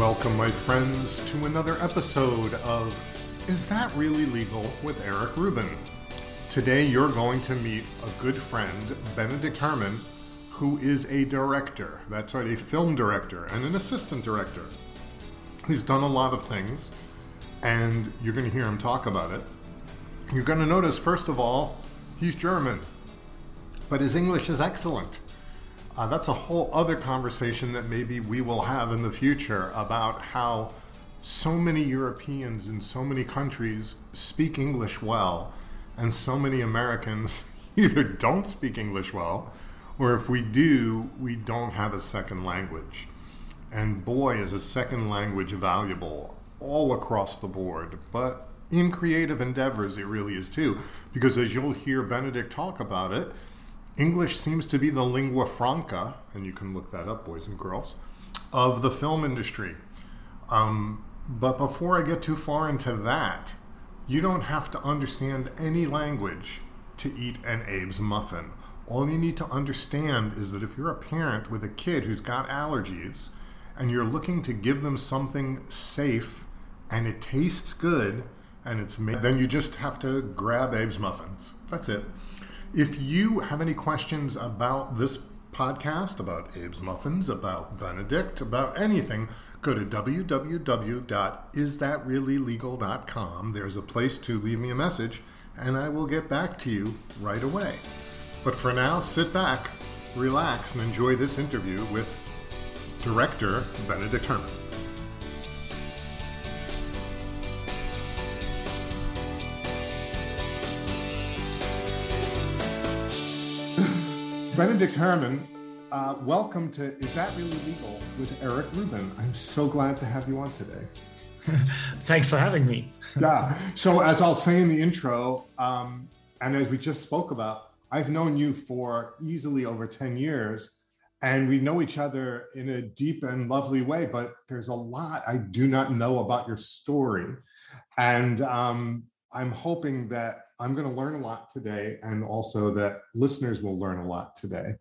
Welcome, my friends, to another episode of Is That Really Legal with Eric Rubin. Today, you're going to meet a good friend, Benedict Herman, who is a director. That's right, a film director and an assistant director. He's done a lot of things, and you're going to hear him talk about it. You're going to notice, first of all, he's German, but his English is excellent. Uh, that's a whole other conversation that maybe we will have in the future about how so many Europeans in so many countries speak English well, and so many Americans either don't speak English well, or if we do, we don't have a second language. And boy, is a second language valuable all across the board. But in creative endeavors, it really is too. Because as you'll hear Benedict talk about it, English seems to be the lingua franca, and you can look that up, boys and girls, of the film industry. Um, but before I get too far into that, you don't have to understand any language to eat an Abe's muffin. All you need to understand is that if you're a parent with a kid who's got allergies and you're looking to give them something safe and it tastes good and it's made, then you just have to grab Abe's muffins. That's it. If you have any questions about this podcast, about Abe's Muffins, about Benedict, about anything, go to www.isthatreallylegal.com. There's a place to leave me a message, and I will get back to you right away. But for now, sit back, relax, and enjoy this interview with director Benedict Herman. Benedict Herman, uh, welcome to Is That Really Legal with Eric Rubin. I'm so glad to have you on today. Thanks for having me. yeah. So, as I'll say in the intro, um, and as we just spoke about, I've known you for easily over 10 years, and we know each other in a deep and lovely way, but there's a lot I do not know about your story. And um, I'm hoping that I'm going to learn a lot today, and also that listeners will learn a lot today.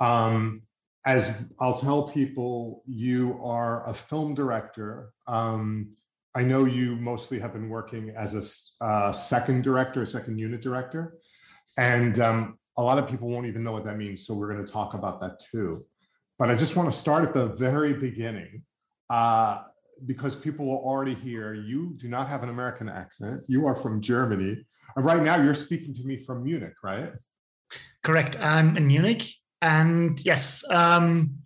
Um, as I'll tell people, you are a film director. Um, I know you mostly have been working as a second director, a second unit director, and um, a lot of people won't even know what that means. So we're going to talk about that too. But I just want to start at the very beginning. Uh, because people will already hear you do not have an American accent. You are from Germany. And right now you're speaking to me from Munich, right? Correct. I'm in Munich. And yes, um,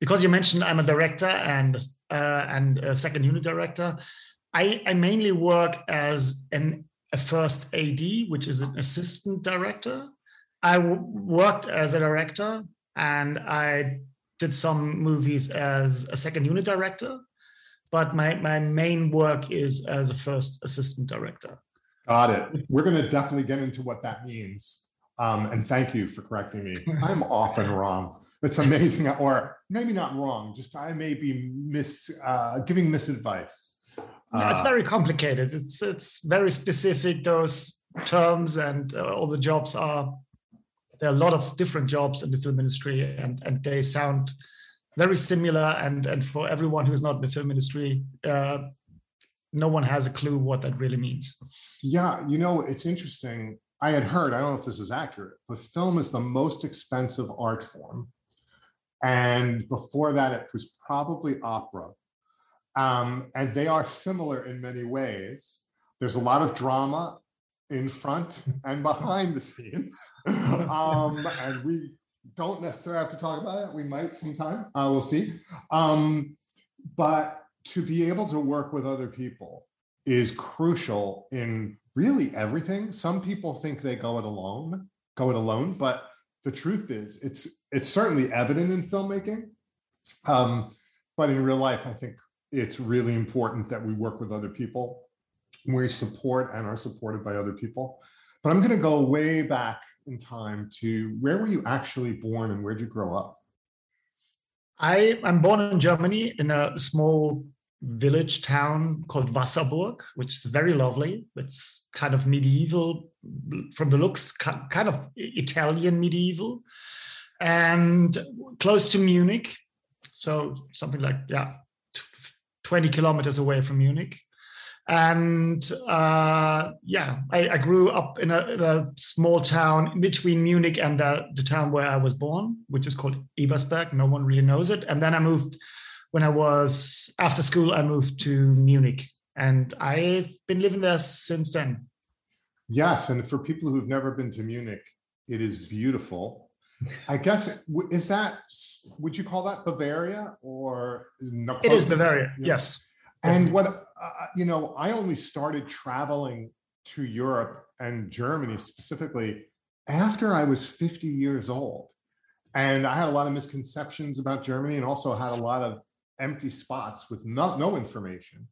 because you mentioned I'm a director and uh, and a second unit director, I, I mainly work as an a first AD, which is an assistant director. I worked as a director and I did some movies as a second unit director but my, my main work is as a first assistant director. Got it. We're going to definitely get into what that means. Um, and thank you for correcting me. I'm often wrong. It's amazing, or maybe not wrong. Just I may be mis uh, giving misadvice. Uh, it's very complicated. It's it's very specific. Those terms and uh, all the jobs are. There are a lot of different jobs in the film industry, and and they sound very similar. And and for everyone who's not in the film industry, uh, no one has a clue what that really means. Yeah, you know, it's interesting. I had heard, I don't know if this is accurate, but film is the most expensive art form. And before that, it was probably opera. Um, and they are similar in many ways. There's a lot of drama in front and behind the scenes. Um, and we don't necessarily have to talk about it. We might sometime. Uh, we'll see. Um, but to be able to work with other people is crucial in really everything. Some people think they go it alone, go it alone, but the truth is, it's it's certainly evident in filmmaking. Um, but in real life, I think it's really important that we work with other people. We support and are supported by other people. But I'm going to go way back in time to where were you actually born and where'd you grow up? I, I'm born in Germany in a small village town called Wasserburg, which is very lovely. It's kind of medieval from the looks, kind of Italian medieval, and close to Munich. So something like, yeah, 20 kilometers away from Munich. And uh, yeah, I, I, grew up in a, in a, small town between Munich and the, the, town where I was born, which is called Ebersberg. No one really knows it. And then I moved when I was after school, I moved to Munich and I've been living there since then. Yes. And for people who've never been to Munich, it is beautiful. I guess is that would you call that Bavaria or it is Bavaria? Yes. And what, you know, I only started traveling to Europe and Germany specifically after I was 50 years old. And I had a lot of misconceptions about Germany and also had a lot of empty spots with no, no information.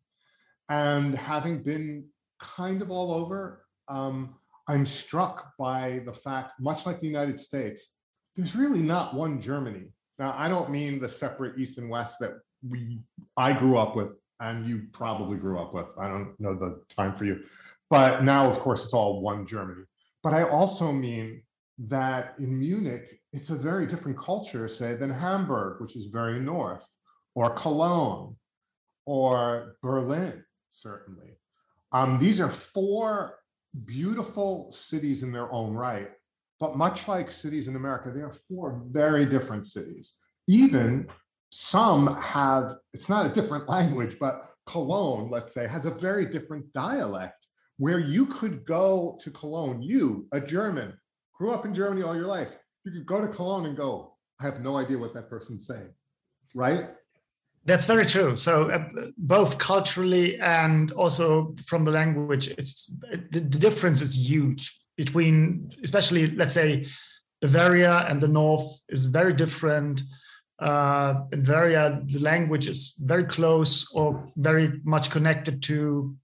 And having been kind of all over, um, I'm struck by the fact, much like the United States, there's really not one Germany. Now, I don't mean the separate East and West that we I grew up with and you probably grew up with. I don't know the time for you. But now, of course, it's all one Germany. But I also mean that in Munich, it's a very different culture, say, than Hamburg, which is very north, or Cologne, or Berlin, certainly. Um, these are four beautiful cities in their own right. But much like cities in America, they are four very different cities. Even some have, it's not a different language, but Cologne, let's say, has a very different dialect where you could go to Cologne, you, a German, grew up in Germany all your life, you could go to Cologne and go, I have no idea what that person's saying, right? That's very true. So uh, both culturally and also from the language, it's the, the difference is huge between, especially let's say, Bavaria and the north is very different uh, in Bavaria, the language is very close or very much connected to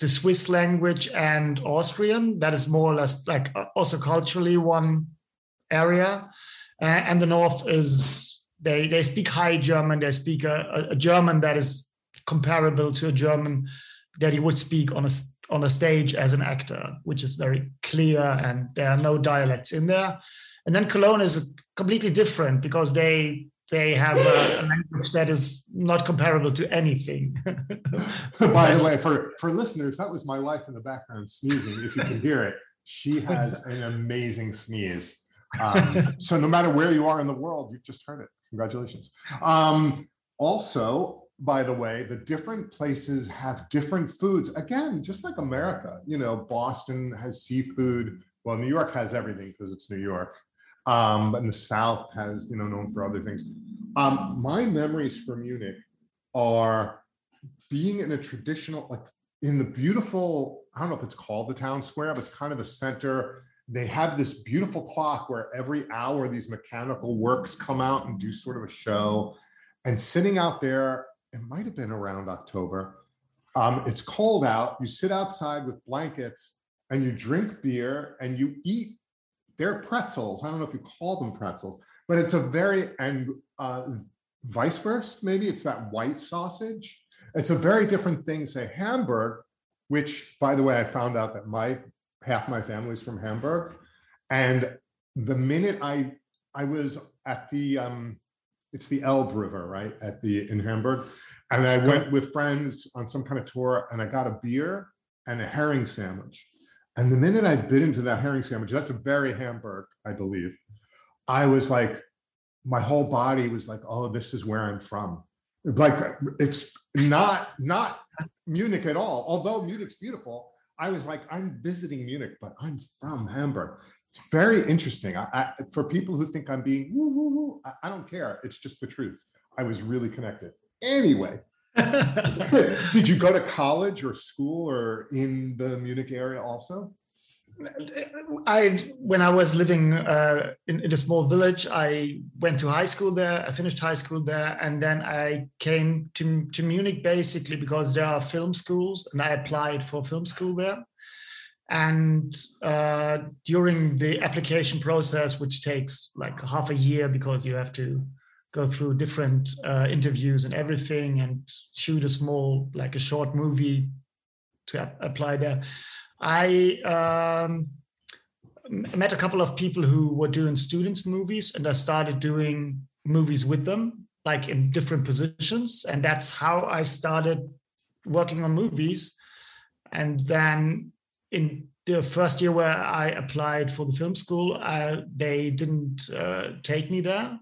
the Swiss language and Austrian. That is more or less like uh, also culturally one area. Uh, and the North is they they speak High German. They speak a, a German that is comparable to a German that he would speak on a on a stage as an actor, which is very clear, and there are no dialects in there. And then Cologne is completely different because they they have a, a language that is not comparable to anything. By the way, for for listeners, that was my wife in the background sneezing. If you can hear it, she has an amazing sneeze. Um, so no matter where you are in the world, you've just heard it. Congratulations. Um, also, by the way, the different places have different foods. Again, just like America, you know, Boston has seafood. Well, New York has everything because it's New York. Um, and the South has, you know, known for other things. Um, my memories from Munich are being in a traditional, like in the beautiful, I don't know if it's called the town square, but it's kind of the center. They have this beautiful clock where every hour these mechanical works come out and do sort of a show. And sitting out there, it might have been around October. Um, it's cold out. You sit outside with blankets and you drink beer and you eat they're pretzels. I don't know if you call them pretzels, but it's a very and uh, versa. Maybe it's that white sausage. It's a very different thing. Say Hamburg, which by the way, I found out that my half my family's from Hamburg, and the minute I I was at the um, it's the Elbe River, right at the in Hamburg, and I went with friends on some kind of tour, and I got a beer and a herring sandwich and the minute I bit into that herring sandwich, that's a very Hamburg, I believe. I was like, my whole body was like, oh, this is where I'm from. Like it's not not Munich at all. Although Munich's beautiful, I was like, I'm visiting Munich, but I'm from Hamburg. It's very interesting. I, I, for people who think I'm being woo woo woo, I, I don't care. It's just the truth. I was really connected. Anyway, Did you go to college or school or in the Munich area also? I when I was living uh, in, in, a small village, I went to high school there. I finished high school there, and then I came to to Munich basically because there are film schools, and I applied for film school there. And uh, during the application process, which takes like half a year because you have to go through different uh, interviews and everything and shoot a small like a short movie to ap- apply there. I um, met a couple of people who were doing students movies and i started doing movies with them like in different positions, and that's how I started working on movies. And then in the first year where I applied for the film school, uh, they didn't uh, take me there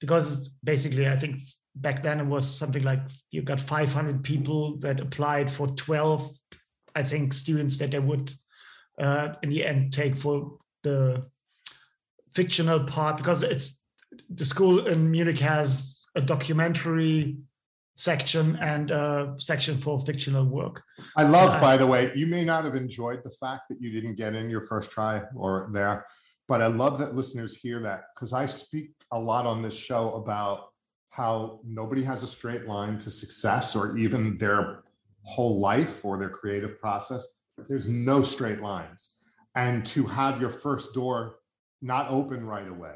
because basically I think back then it was something like you got 500 people that applied for 12, I think, students that they would uh, in the end take for the fictional part because it's the school in Munich has a documentary section and a section for fictional work. I love, uh, by the way, you may not have enjoyed the fact that you didn't get in your first try or there, but I love that listeners hear that because I speak a lot on this show about how nobody has a straight line to success or even their whole life or their creative process. There's no straight lines. And to have your first door not open right away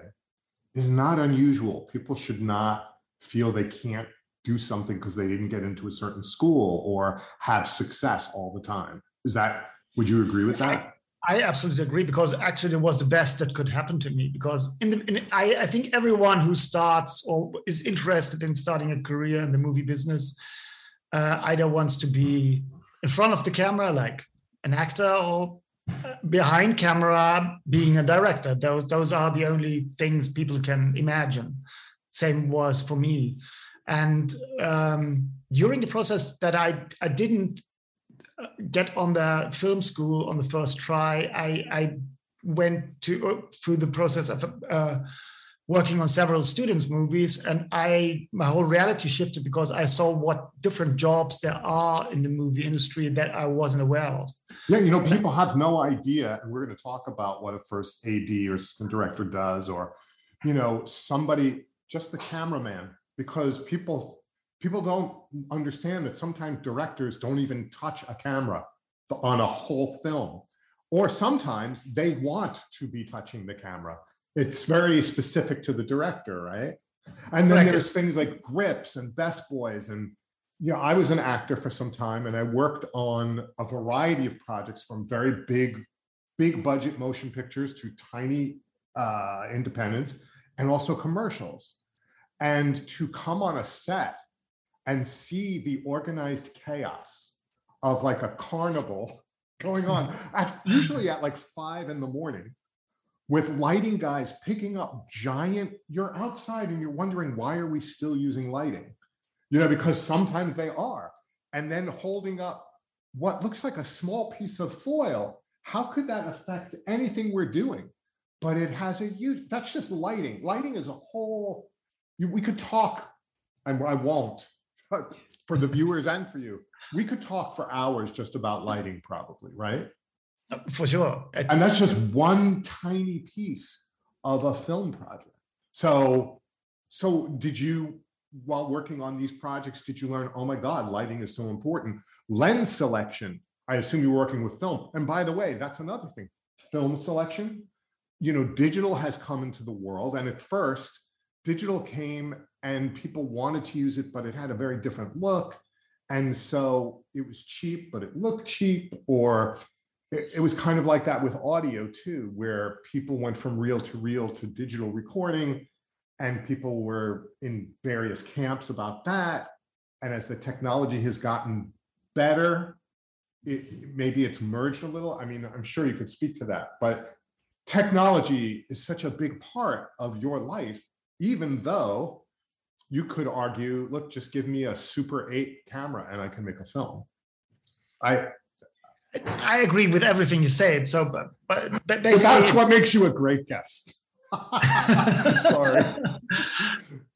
is not unusual. People should not feel they can't do something because they didn't get into a certain school or have success all the time. Is that, would you agree with that? I absolutely agree because actually it was the best that could happen to me because in the in, I, I think everyone who starts or is interested in starting a career in the movie business uh, either wants to be in front of the camera like an actor or behind camera being a director. Those, those are the only things people can imagine. Same was for me. And um, during the process that i i didn't uh, get on the film school on the first try. I i went to uh, through the process of uh, working on several students movies and i my whole reality shifted because i saw what different jobs there are in the movie industry that i wasn't aware of. Yeah you know people have no idea and we're going to talk about what a first ad or assistant director does or you know somebody just the cameraman because people people don't understand that sometimes directors don't even touch a camera on a whole film or sometimes they want to be touching the camera it's very specific to the director, right? And then there's things like grips and best boys. And, you know, I was an actor for some time and I worked on a variety of projects from very big, big budget motion pictures to tiny uh, independents and also commercials. And to come on a set and see the organized chaos of like a carnival going on, at, usually at like five in the morning with lighting guys picking up giant you're outside and you're wondering why are we still using lighting? You know because sometimes they are. And then holding up what looks like a small piece of foil how could that affect anything we're doing? But it has a huge that's just lighting. Lighting is a whole you, we could talk and i won't for the viewers and for you we could talk for hours just about lighting probably right uh, for sure. It's, and that's just one tiny piece of a film project. So, so did you, while working on these projects, did you learn, oh my God, lighting is so important? Lens selection, I assume you're working with film. And by the way, that's another thing film selection. You know, digital has come into the world. And at first, digital came and people wanted to use it, but it had a very different look. And so it was cheap, but it looked cheap, or it, it was kind of like that with audio too, where people went from reel to reel to digital recording, and people were in various camps about that. And as the technology has gotten better, it, maybe it's merged a little. I mean, I'm sure you could speak to that, but technology is such a big part of your life, even though you could argue, look, just give me a Super 8 camera and I can make a film. I I agree with everything you said. So, but, but, but that's what makes you a great guest. Sorry.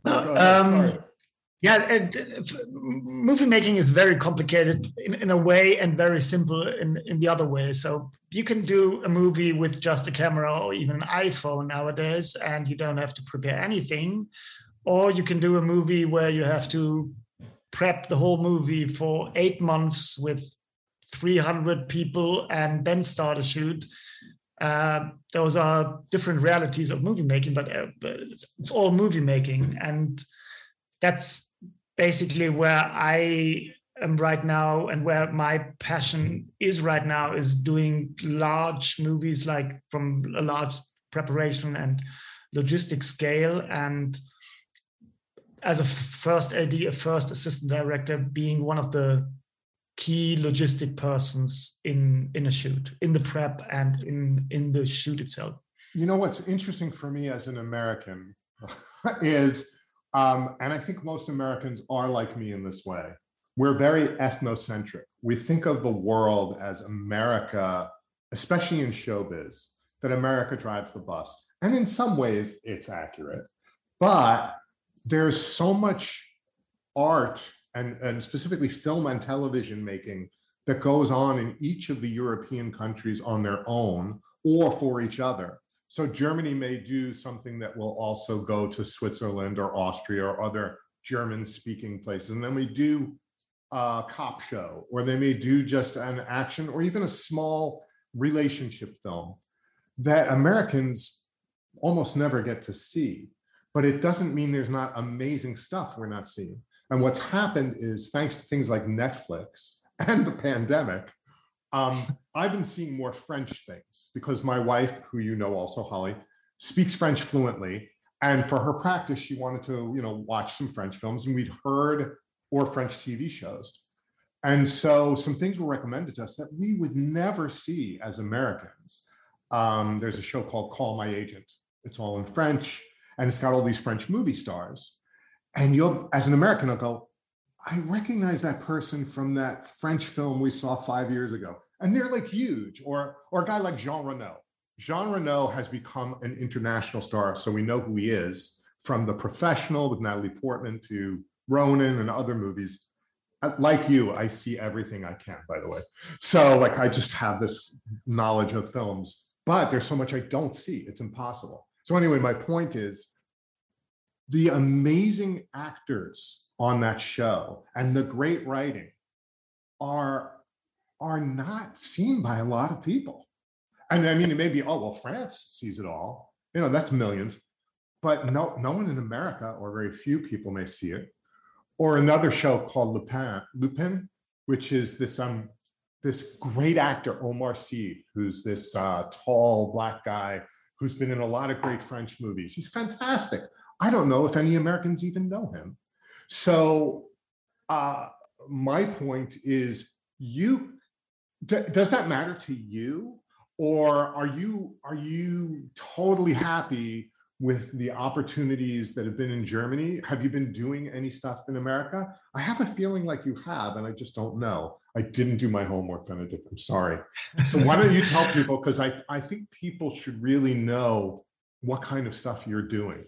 No, um, Sorry. Yeah, movie making is very complicated in, in a way and very simple in, in the other way. So you can do a movie with just a camera or even an iPhone nowadays, and you don't have to prepare anything. Or you can do a movie where you have to prep the whole movie for eight months with 300 people and then start a shoot. Uh, those are different realities of movie making, but, uh, it's, it's, all movie making. And that's basically where I am right now and where my passion is right now is doing large movies, like from a large preparation and logistic scale. And as a first AD, a first assistant director, being one of the key logistic persons in in a shoot, in the prep and in in the shoot itself. You know what's interesting for me as an American is, um, and I think most Americans are like me in this way. We're very ethnocentric. We think of the world as America, especially in showbiz, that America drives the bus. And in some ways, it's accurate. But there's so much art and, and specifically film and television making that goes on in each of the European countries on their own or for each other. So Germany may do something that will also go to Switzerland or Austria or other German speaking places. And then we do a cop show, or they may do just an action or even a small relationship film that Americans almost never get to see. But it doesn't mean there's not amazing stuff we're not seeing. And what's happened is thanks to things like Netflix and the pandemic, um, I've been seeing more French things because my wife, who you know also, Holly, speaks French fluently. And for her practice, she wanted to, you know, watch some French films, and we'd heard or French TV shows. And so some things were recommended to us that we would never see as Americans. Um, there's a show called Call My Agent. It's all in French, and it's got all these French movie stars. And you'll, as an American, I'll go, I recognize that person from that French film we saw five years ago. And they're like huge, or, or a guy like Jean Reno. Jean Reno has become an international star. So we know who he is from The Professional with Natalie Portman to Ronin and other movies. Like you, I see everything I can, by the way. So, like, I just have this knowledge of films, but there's so much I don't see. It's impossible. So, anyway, my point is the amazing actors on that show and the great writing are are not seen by a lot of people. And I mean, it may be, oh, well, France sees it all. You know, that's millions. But no, no one in America, or very few people may see it. Or another show called Lupin, Lupin, which is this um this great actor, Omar Sy, who's this uh, tall black guy who's been in a lot of great French movies. He's fantastic. I don't know if any Americans even know him. So uh, my point is, you d- does that matter to you, or are you are you totally happy with the opportunities that have been in Germany? Have you been doing any stuff in America? I have a feeling like you have, and I just don't know. I didn't do my homework, Benedict. I'm sorry. So why don't you tell people? Because I, I think people should really know what kind of stuff you're doing.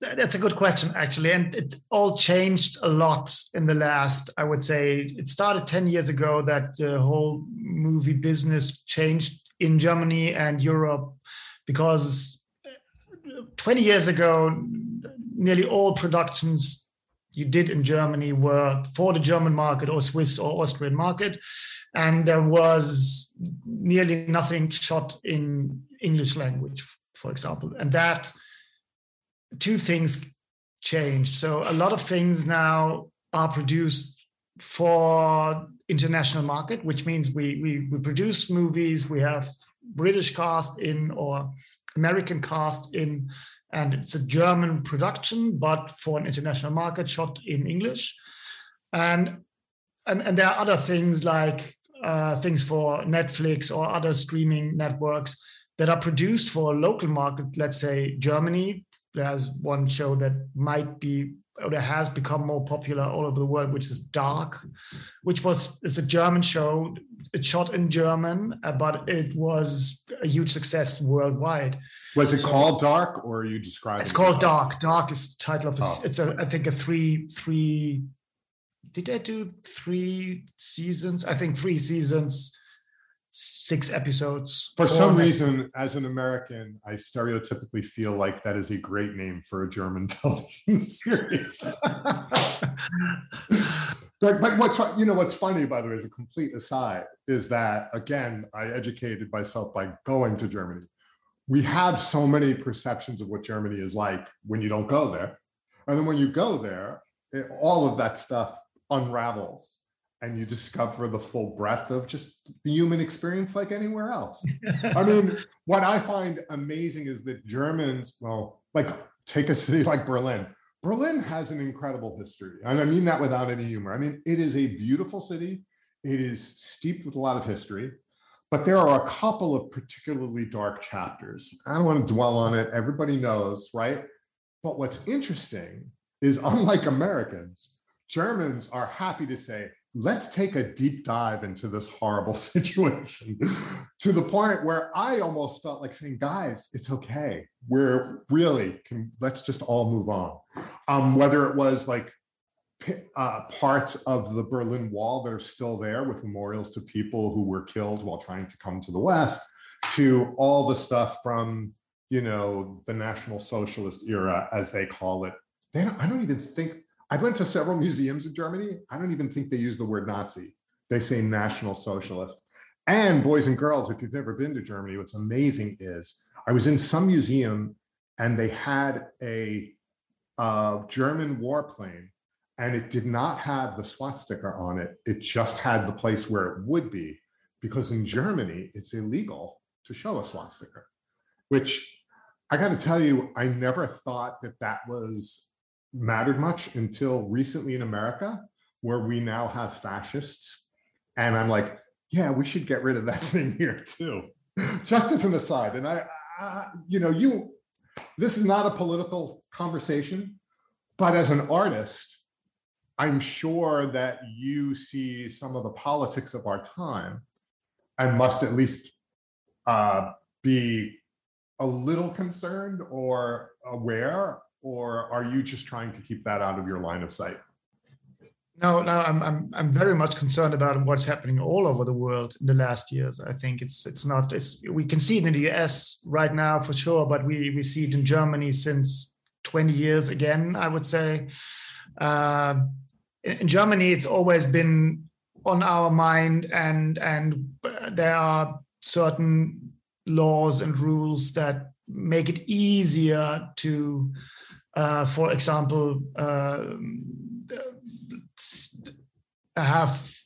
That's a good question, actually. And it all changed a lot in the last, I would say, it started 10 years ago that the whole movie business changed in Germany and Europe because 20 years ago, nearly all productions you did in Germany were for the German market or Swiss or Austrian market. And there was nearly nothing shot in English language, for example. And that two things changed. So a lot of things now are produced for international market, which means we, we, we produce movies, we have British cast in or American cast in, and it's a German production, but for an international market shot in English. And and, and there are other things like uh, things for Netflix or other streaming networks that are produced for a local market, let's say Germany, there's one show that might be or that has become more popular all over the world, which is Dark, which was it's a German show. It's shot in German, uh, but it was a huge success worldwide. Was it so, called Dark, or are you describing? It's called Dark. Dark is the title of a, oh. it's a I think a three three. Did I do three seasons? I think three seasons six episodes. For some reason, as an American, I stereotypically feel like that is a great name for a German television series. but, but what's you know what's funny, by the way, as a complete aside, is that again, I educated myself by going to Germany. We have so many perceptions of what Germany is like when you don't go there, and then when you go there, it, all of that stuff unravels and you discover the full breadth of just the human experience like anywhere else. I mean, what I find amazing is that Germans, well, like take a city like Berlin. Berlin has an incredible history. And I mean that without any humor. I mean, it is a beautiful city. It is steeped with a lot of history, but there are a couple of particularly dark chapters. I don't want to dwell on it. Everybody knows, right? But what's interesting is unlike Americans, Germans are happy to say, let's take a deep dive into this horrible situation to the point where I almost felt like saying, guys, it's okay. We're really, can, let's just all move on. Um, whether it was like uh, parts of the Berlin Wall that are still there with memorials to people who were killed while trying to come to the West, to all the stuff from, you know, the National Socialist era, as they call it. They don't, I don't even think I went to several museums in Germany. I don't even think they use the word Nazi. They say National Socialist. And boys and girls, if you've never been to Germany, what's amazing is I was in some museum and they had a, German warplane and it did not have the swastika on it. It just had the place where it would be because in Germany, it's illegal to show a swastika, which I got to tell you, I never thought that that was mattered much until recently in America, where we now have fascists. And I'm like, yeah, we should get rid of that thing here too. Just as an aside. And I, I, you know, you, this is not a political conversation, but as an artist, I'm sure that you see some of the politics of our time and must at least uh, be a little concerned or aware or are you just trying to keep that out of your line of sight? No, no, I'm I'm I'm very much concerned about what's happening all over the world in the last years. I think it's it's not it's we can see it in the US right now for sure, but we we see it in Germany since 20 years again. I would say uh, in Germany it's always been on our mind, and and there are certain laws and rules that make it easier to uh, for example, uh, have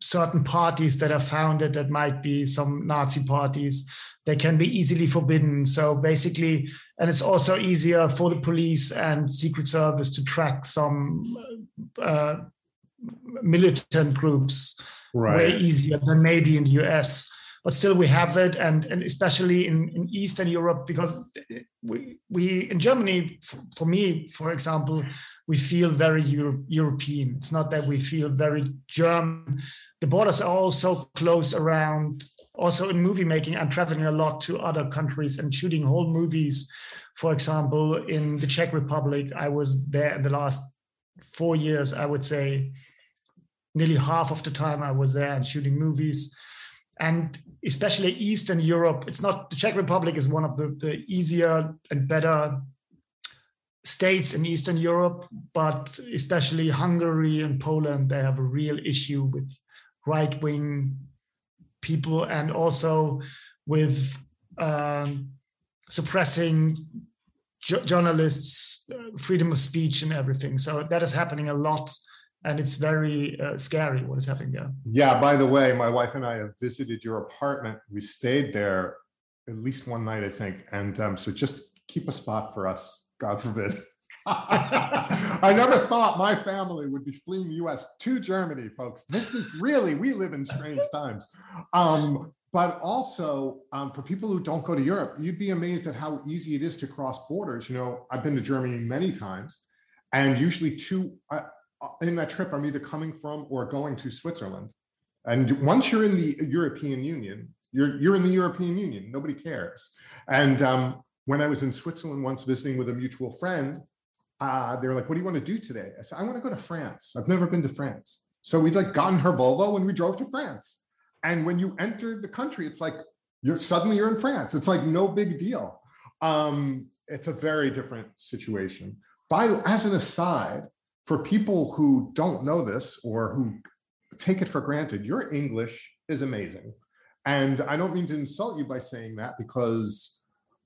certain parties that are founded that might be some Nazi parties. They can be easily forbidden. So basically, and it's also easier for the police and Secret Service to track some uh, militant groups right. way easier than maybe in the US but still we have it and, and especially in, in eastern europe because we, we in germany for me for example we feel very Euro- european. It's not that we feel very german. The borders are all so close around also in movie making i'm traveling a lot to other countries and shooting whole movies. For example in the czech republic i was there in the last four years i would say nearly half of the time i was there and shooting movies. And especially Eastern Europe, it's not the Czech Republic is one of the, the easier and better states in Eastern Europe, but especially Hungary and Poland, they have a real issue with right wing people and also with um, suppressing journalists, uh, freedom of speech, and everything. So that is happening a lot and it's very uh, scary what is happening there. Yeah. By the way, my wife and I have visited your apartment. We stayed there at least one night, I think, and um, so just keep a spot for us, God forbid. I never thought my family would be fleeing the U.S. to Germany, folks. This is really we live in strange times. Um, but also um, for people who don't go to Europe, you'd be amazed at how easy it is to cross borders. You know, I've been to Germany many times, and usually two. Uh, in that trip, I'm either coming from or going to Switzerland. And once you're in the European Union, you're you're in the European Union. Nobody cares. And um, when I was in Switzerland once visiting with a mutual friend, uh, they were like, "What do you want to do today?" I said, "I want to go to France. I've never been to France." So we'd like gotten her Volvo and we drove to France. And when you enter the country, it's like you're suddenly you're in France. It's like no big deal. Um, it's a very different situation. By as an aside, for people who don't know this or who take it for granted, your English is amazing. And I don't mean to insult you by saying that because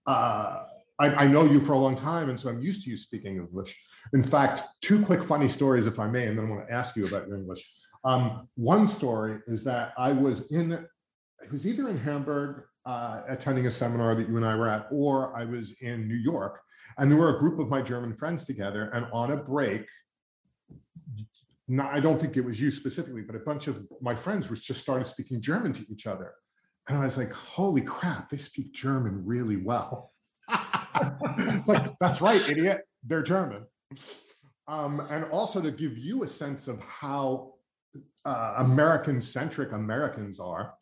uh, I, I, know you for a long time. And so I'm used to you speaking English. In fact, two quick funny stories, if I may, and then I want to ask you about your English. Um, one story is that I was in, it was either in Hamburg uh, attending a seminar that you and I were at, or I was in New York, and there were a group of my German friends together, and on a break, not, I don't think it was you specifically, but a bunch of my friends was just started speaking German to each other. And I was like, holy crap, they speak German really well. it's like, that's right, idiot. They're German. Um, and also to give you a sense of how uh, American centric Americans are.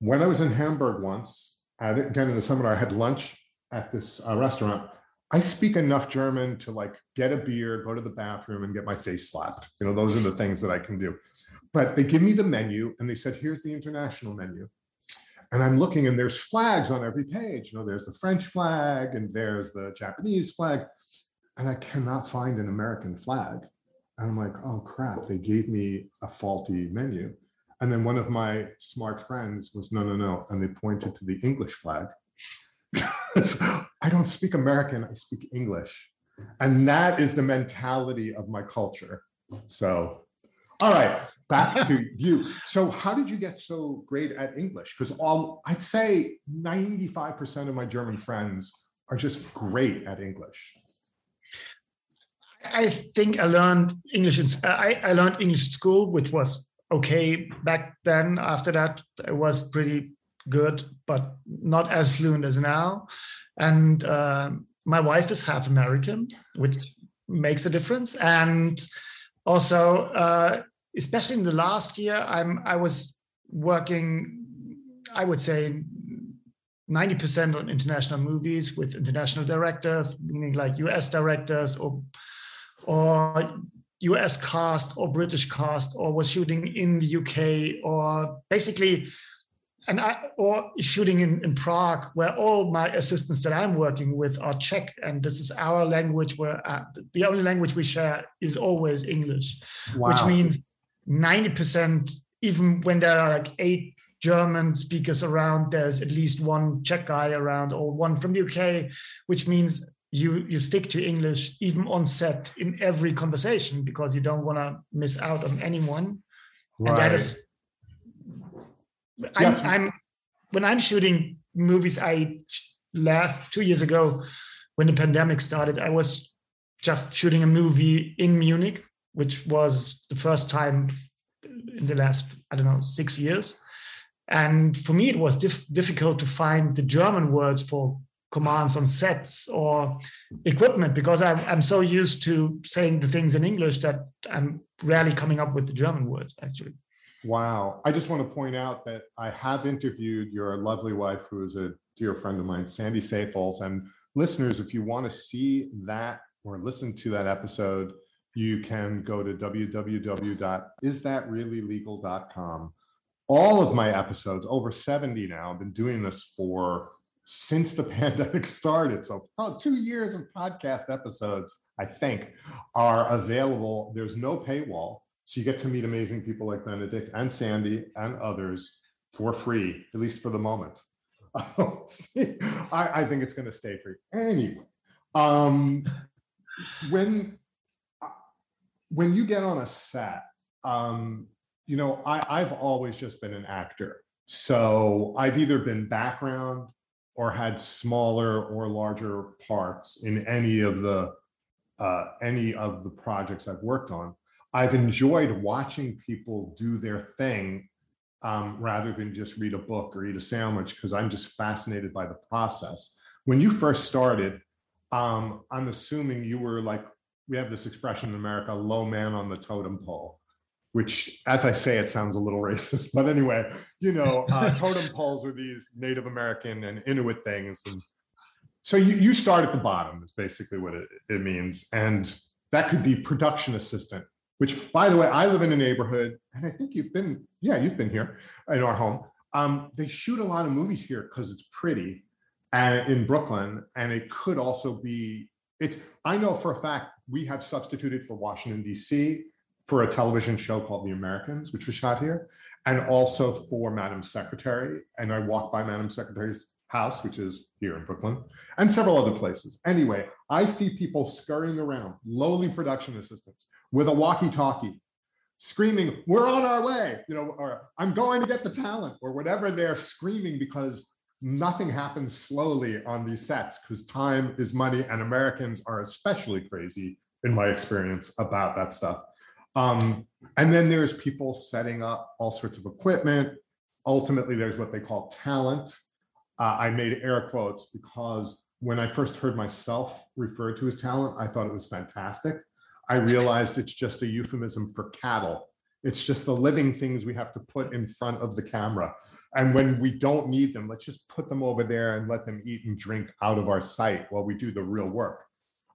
When I was in Hamburg once, again in the seminar, I had lunch at this uh, restaurant. I speak enough German to like get a beer, go to the bathroom, and get my face slapped. You know, those are the things that I can do. But they give me the menu and they said, here's the international menu. And I'm looking and there's flags on every page. You know, there's the French flag and there's the Japanese flag. And I cannot find an American flag. And I'm like, oh crap, they gave me a faulty menu. And then one of my smart friends was, no, no, no. And they pointed to the English flag. I don't speak American, I speak English. And that is the mentality of my culture. So, all right, back to you. So, how did you get so great at English? Because all I'd say 95% of my German friends are just great at English. I think I learned English. In, uh, I, I learned English at school, which was okay back then. After that, it was pretty good, but not as fluent as now. And uh, my wife is half American, which makes a difference. And also, uh, especially in the last year, I'm I was working. I would say 90% on international movies with international directors, meaning like US directors or or US cast or British cast or was shooting in the UK or basically and I or shooting in, in Prague where all my assistants that I'm working with are Czech and this is our language where uh, the only language we share is always English wow. which means 90% even when there are like eight German speakers around there's at least one Czech guy around or one from the UK which means you you stick to English even on set in every conversation because you don't want to miss out on anyone. Right. And that is, yes. I'm, I'm when I'm shooting movies. I last two years ago when the pandemic started, I was just shooting a movie in Munich, which was the first time in the last I don't know six years. And for me, it was dif- difficult to find the German words for commands on sets or equipment because I'm, I'm so used to saying the things in English that I'm rarely coming up with the German words actually. Wow. I just want to point out that I have interviewed your lovely wife, who is a dear friend of mine, Sandy Seyfels. And listeners, if you want to see that or listen to that episode, you can go to www.isthatreallylegal.com. All of my episodes, over 70 now, I've been doing this for since the pandemic started. So, about two years of podcast episodes, I think, are available. There's no paywall. So, you get to meet amazing people like Benedict and Sandy and others for free, at least for the moment. I, I, think it's going to stay free. Anyway, um, when uh, when you get on a set, um, you know, I, I've always just been an actor. So I've either been background or had smaller or larger parts in any of the uh, any of the projects I've worked on. I've enjoyed watching people do their thing um, rather than just read a book or eat a sandwich because I'm just fascinated by the process. When you first started, um, I'm assuming you were like we have this expression in America, low man on the totem pole which, as I say, it sounds a little racist. But anyway, you know, uh, totem poles are these Native American and Inuit things. And so you, you start at the bottom, is basically what it, it means. And that could be production assistant, which, by the way, I live in a neighborhood, and I think you've been, yeah, you've been here in our home. Um, they shoot a lot of movies here because it's pretty and in Brooklyn, and it could also be. It's. I know for a fact we have substituted for Washington D.C for a television show called The Americans, which was shot here, and also for Madam Secretary. And I walked by Madam Secretary's house, which is here in Brooklyn, and several other places. Anyway, I see people scurrying around, lowly production assistants with a walkie talkie, screaming, We're on our way, you know, or I'm going to get the talent, or whatever they're screaming because nothing happens slowly on these sets because time is money, and Americans are especially crazy, in my experience, about that stuff. Um, and then there's people setting up all sorts of equipment. Ultimately, there's what they call talent. Uh, I made air quotes because when I first heard myself referred to as talent, I thought it was fantastic. I realized it's just a euphemism for cattle. It's just the living things we have to put in front of the camera. And when we don't need them, let's just put them over there and let them eat and drink out of our sight while we do the real work.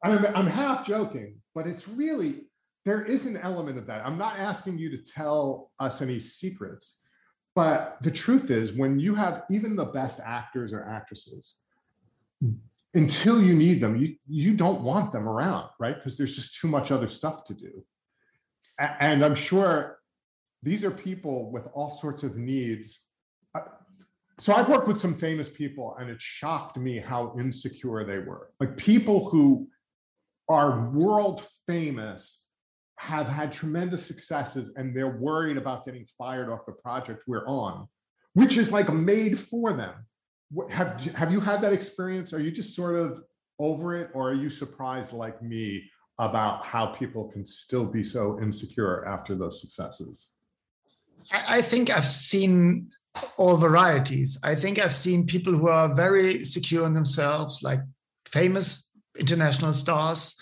I'm, I'm half joking, but it's really, there is an element of that. I'm not asking you to tell us any secrets, but the truth is, when you have even the best actors or actresses, until you need them, you, you don't want them around, right? Because there's just too much other stuff to do. And I'm sure these are people with all sorts of needs. Uh, so I've worked with some famous people, and it shocked me how insecure they were. Like people who are world famous have had tremendous successes, and they're worried about getting fired off the project we're on, which is like made for them. Have have you had that experience? Are you just sort of over it, or are you surprised like me about how people can still be so insecure after those successes? I think I've seen all varieties. I think I've seen people who are very secure in themselves, like famous international stars,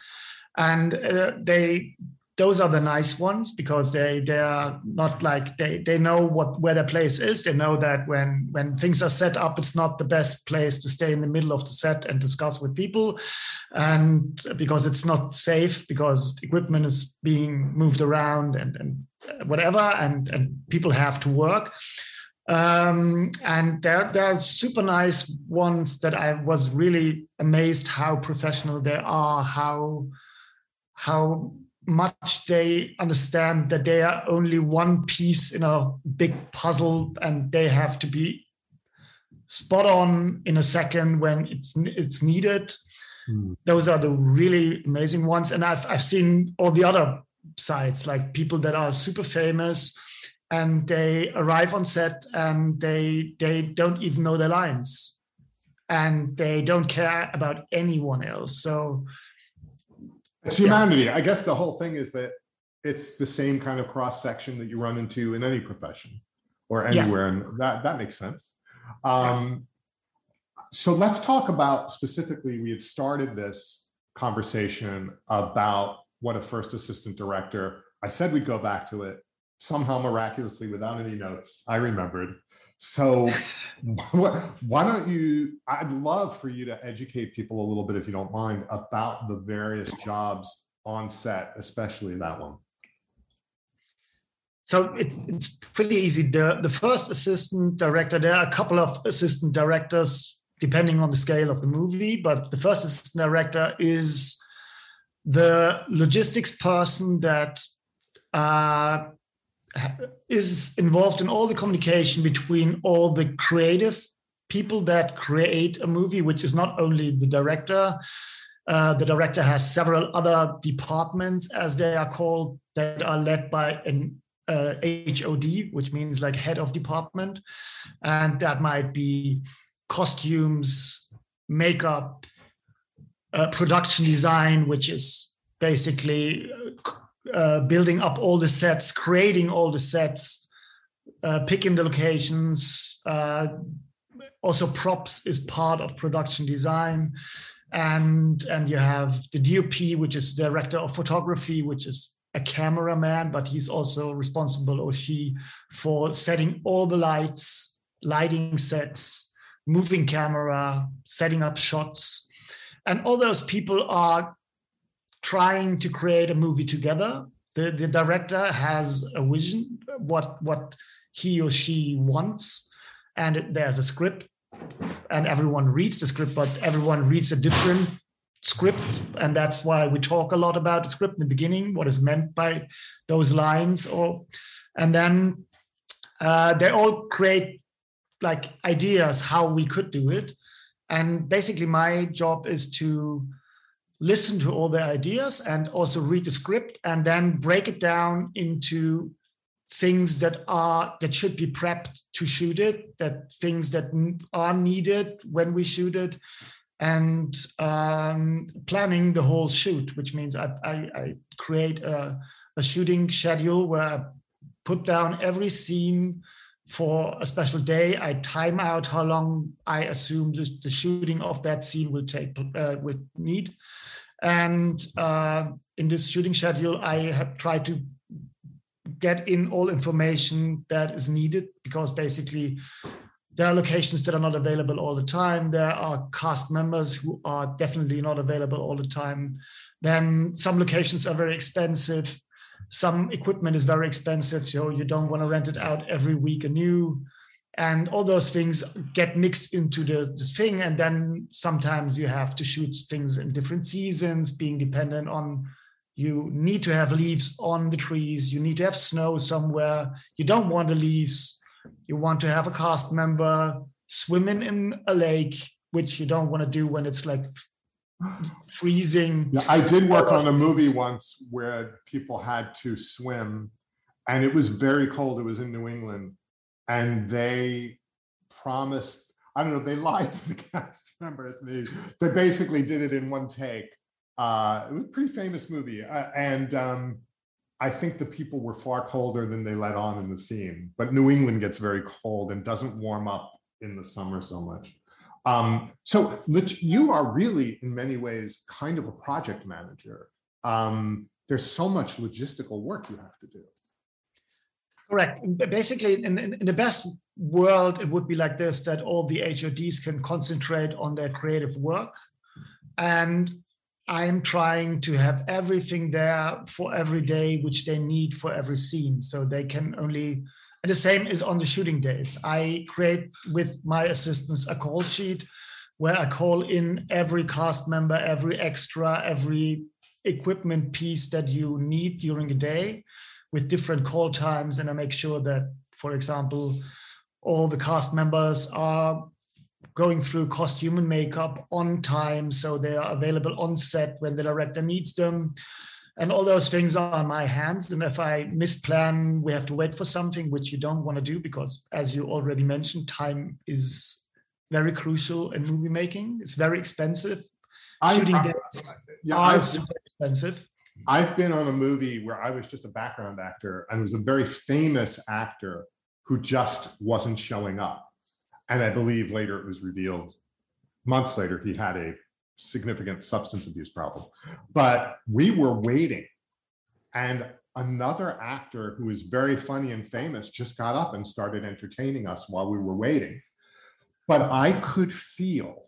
and uh, they those are the nice ones because they they are not like they they know what where their place is they know that when when things are set up it's not the best place to stay in the middle of the set and discuss with people and because it's not safe because equipment is being moved around and and whatever, and and people have to work. Um, and there, there are super nice ones that I was really amazed how professional they are, how how much they understand that they are only one piece in a big puzzle, and they have to be spot on in a second when it's it's needed. Mm. Those are the really amazing ones, and I've I've seen all the other sites, like people that are super famous and they arrive on set and they they don't even know their lines and they don't care about anyone else. So it's humanity. Yeah. I guess the whole thing is that it's the same kind of cross section that you run into in any profession or anywhere, yeah. and that that makes sense. Um, so let's talk about specifically. We had started this conversation about what a first assistant director. I said we'd go back to it somehow miraculously without any notes. I remembered. So why don't you? I'd love for you to educate people a little bit, if you don't mind, about the various jobs on set, especially that one. So it's it's pretty easy. The the first assistant director, there are a couple of assistant directors depending on the scale of the movie, but the first assistant director is the logistics person that uh, is involved in all the communication between all the creative people that create a movie, which is not only the director. Uh, the director has several other departments, as they are called, that are led by an uh, HOD, which means like head of department, and that might be costumes, makeup, uh, production design, which is basically uh, building up all the sets, creating all the sets, uh, picking the locations. Uh, also, props is part of production design, and and you have the DOP, which is director of photography, which is a cameraman, but he's also responsible or she for setting all the lights, lighting sets, moving camera, setting up shots and all those people are trying to create a movie together. The, the director has a vision, what what he or she wants, and there's a script, and everyone reads the script, but everyone reads a different script, and that's why we talk a lot about the script in the beginning, what is meant by those lines, or and then uh, they all create like ideas how we could do it and basically, my job is to listen to all the ideas and also read the script and then break it down into things that are that should be prepped to shoot it that things that are needed when we shoot it and um, planning the whole shoot which means i, I, I create a, a, shooting schedule where i put down every scene for a special day i time out how long i assume the, the shooting of that scene will take uh, will need and uh, in this shooting schedule i have tried to get in all information that is needed because basically there are locations that are not available all the time. There are cast members who are definitely not available all the time. Then some locations are very expensive. Some equipment is very expensive, so you don't want to rent it out every week anew. And all those things get mixed into the, this thing. And then sometimes you have to shoot things in different seasons, being dependent on you need to have leaves on the trees you need to have snow somewhere you don't want the leaves you want to have a cast member swimming in a lake which you don't want to do when it's like freezing yeah, i did work on a movie once where people had to swim and it was very cold it was in new england and they promised i don't know they lied to the cast members they basically did it in one take uh, it was a pretty famous movie, uh, and um, I think the people were far colder than they let on in the scene. But New England gets very cold and doesn't warm up in the summer so much. Um, so you are really, in many ways, kind of a project manager. Um, there's so much logistical work you have to do. Correct. Basically, in, in, in, the best world, it would be like this: that all the HODs can concentrate on their creative work, and I'm trying to have everything there for every day, which they need for every scene. So they can only, and the same is on the shooting days. I create with my assistants a call sheet where I call in every cast member, every extra, every equipment piece that you need during the day with different call times. And I make sure that, for example, all the cast members are going through costume and makeup on time so they are available on set when the director needs them and all those things are on my hands. And if i misplan we have to wait for something which you don't want to do because as you already mentioned time is very crucial in movie making. It's very expensive. I, shooting I, days yeah, are expensive. I've been on a movie where i was just a background actor and was a very famous actor who just wasn't showing up. And I believe later it was revealed months later he had a significant substance abuse problem. But we were waiting. And another actor who is very funny and famous just got up and started entertaining us while we were waiting. But I could feel,